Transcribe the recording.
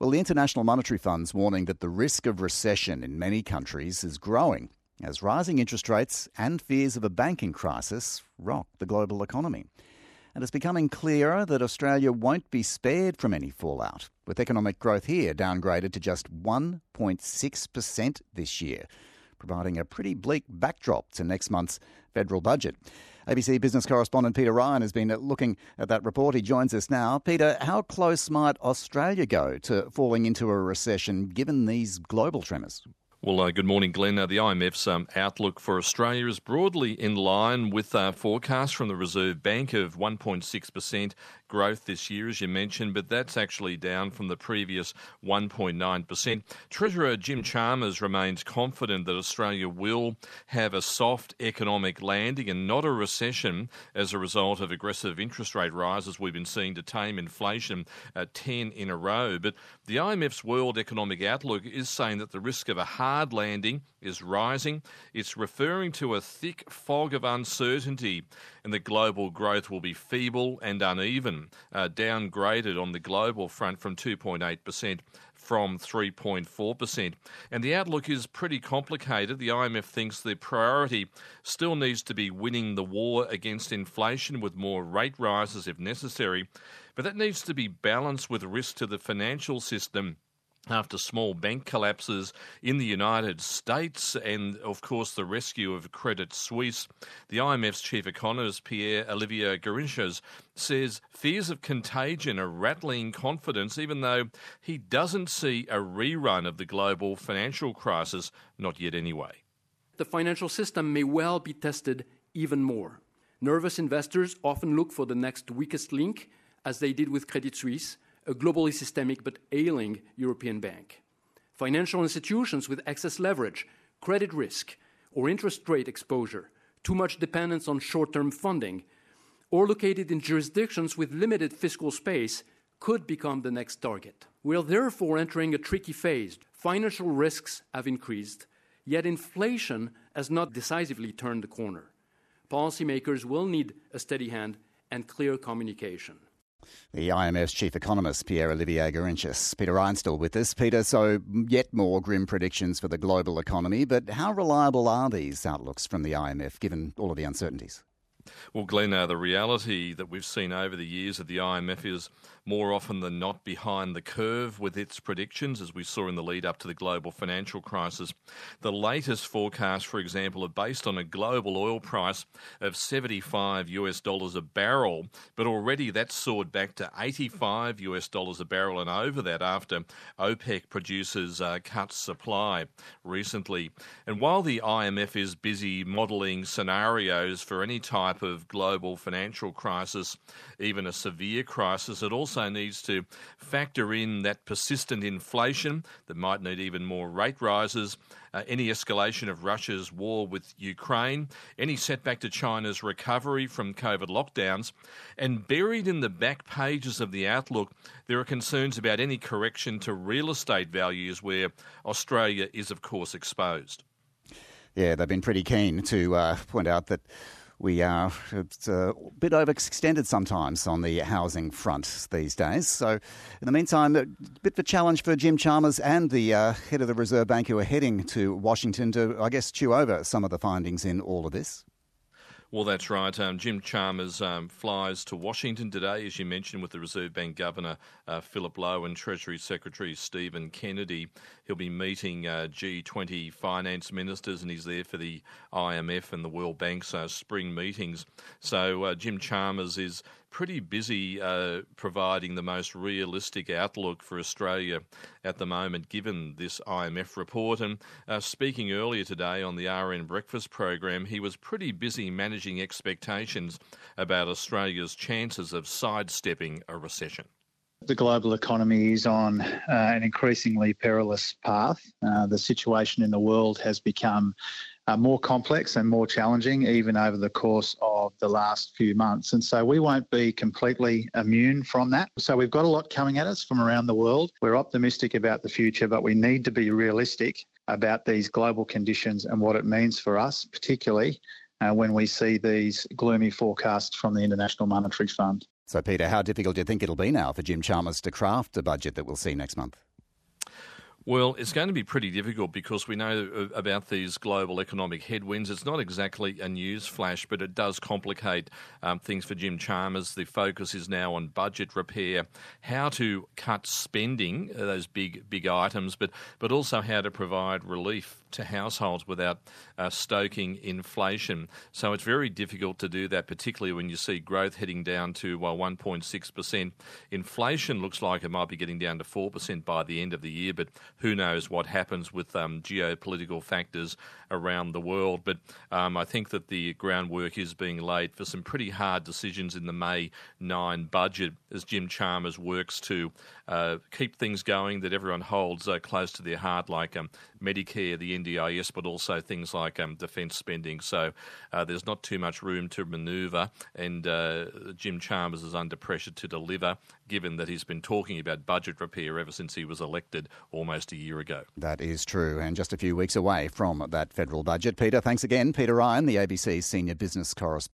Well, the International Monetary Fund's warning that the risk of recession in many countries is growing as rising interest rates and fears of a banking crisis rock the global economy. And it's becoming clearer that Australia won't be spared from any fallout, with economic growth here downgraded to just 1.6% this year, providing a pretty bleak backdrop to next month's federal budget. ABC business correspondent Peter Ryan has been looking at that report. He joins us now. Peter, how close might Australia go to falling into a recession given these global tremors? Well, uh, good morning, Glenn. Uh, the IMF's um, outlook for Australia is broadly in line with uh, forecasts from the Reserve Bank of 1.6% growth this year, as you mentioned, but that's actually down from the previous 1.9%. Treasurer Jim Chalmers remains confident that Australia will have a soft economic landing and not a recession as a result of aggressive interest rate rises we've been seeing to tame inflation at 10 in a row. But the IMF's World Economic Outlook is saying that the risk of a hard landing is rising. It's referring to a thick fog of uncertainty and the global growth will be feeble and uneven, uh, downgraded on the global front from 2.8% from 3.4%. And the outlook is pretty complicated. The IMF thinks the priority still needs to be winning the war against inflation with more rate rises if necessary, but that needs to be balanced with risk to the financial system after small bank collapses in the United States and, of course, the rescue of Credit Suisse. The IMF's chief economist, Pierre Olivier Gourinchas, says fears of contagion are rattling confidence, even though he doesn't see a rerun of the global financial crisis, not yet anyway. The financial system may well be tested even more. Nervous investors often look for the next weakest link, as they did with Credit Suisse a globally systemic but ailing European bank. Financial institutions with excess leverage, credit risk, or interest rate exposure, too much dependence on short term funding, or located in jurisdictions with limited fiscal space could become the next target. We are therefore entering a tricky phase. Financial risks have increased, yet inflation has not decisively turned the corner. Policymakers will need a steady hand and clear communication. The IMF's chief economist, Pierre Olivier Gourinchas. Peter Ryan still with us. Peter, so yet more grim predictions for the global economy, but how reliable are these outlooks from the IMF given all of the uncertainties? Well, Glenn, uh, the reality that we've seen over the years of the IMF is more often than not behind the curve with its predictions, as we saw in the lead up to the global financial crisis. The latest forecasts, for example, are based on a global oil price of 75 US dollars a barrel, but already that's soared back to 85 US dollars a barrel and over that after OPEC producers uh, cut supply recently. And while the IMF is busy modelling scenarios for any type of global financial crisis, even a severe crisis, it also also needs to factor in that persistent inflation that might need even more rate rises, uh, any escalation of Russia's war with Ukraine, any setback to China's recovery from COVID lockdowns, and buried in the back pages of the Outlook, there are concerns about any correction to real estate values where Australia is, of course, exposed. Yeah, they've been pretty keen to uh, point out that we are a bit overextended sometimes on the housing front these days. So, in the meantime, a bit of a challenge for Jim Chalmers and the uh, head of the Reserve Bank who are heading to Washington to, I guess, chew over some of the findings in all of this. Well, that's right. Um, Jim Chalmers um, flies to Washington today, as you mentioned, with the Reserve Bank Governor uh, Philip Lowe and Treasury Secretary Stephen Kennedy. He'll be meeting uh, G20 finance ministers, and he's there for the IMF and the World Bank's uh, spring meetings. So uh, Jim Chalmers is pretty busy uh, providing the most realistic outlook for Australia at the moment, given this IMF report. And uh, speaking earlier today on the RN Breakfast program, he was pretty busy managing expectations about Australia's chances of sidestepping a recession. The global economy is on uh, an increasingly perilous path. Uh, the situation in the world has become uh, more complex and more challenging even over the course of the last few months. And so we won't be completely immune from that. So we've got a lot coming at us from around the world. We're optimistic about the future, but we need to be realistic about these global conditions and what it means for us, particularly uh, when we see these gloomy forecasts from the International Monetary Fund. So, Peter, how difficult do you think it'll be now for Jim Chalmers to craft a budget that we'll see next month? Well, it's going to be pretty difficult because we know about these global economic headwinds. It's not exactly a news flash, but it does complicate um, things for Jim Chalmers. The focus is now on budget repair, how to cut spending, uh, those big big items, but but also how to provide relief to households without uh, stoking inflation. So it's very difficult to do that, particularly when you see growth heading down to well 1.6%. Inflation looks like it might be getting down to 4% by the end of the year, but who knows what happens with um, geopolitical factors around the world. But um, I think that the groundwork is being laid for some pretty hard decisions in the May 9 budget as Jim Chalmers works to uh, keep things going that everyone holds uh, close to their heart, like um, Medicare, the NDIS, but also things like um, defence spending. So uh, there's not too much room to manoeuvre, and uh, Jim Chalmers is under pressure to deliver, given that he's been talking about budget repair ever since he was elected almost a year ago. That is true, and just a few weeks away from that federal budget. Peter, thanks again. Peter Ryan, the ABC senior business correspondent.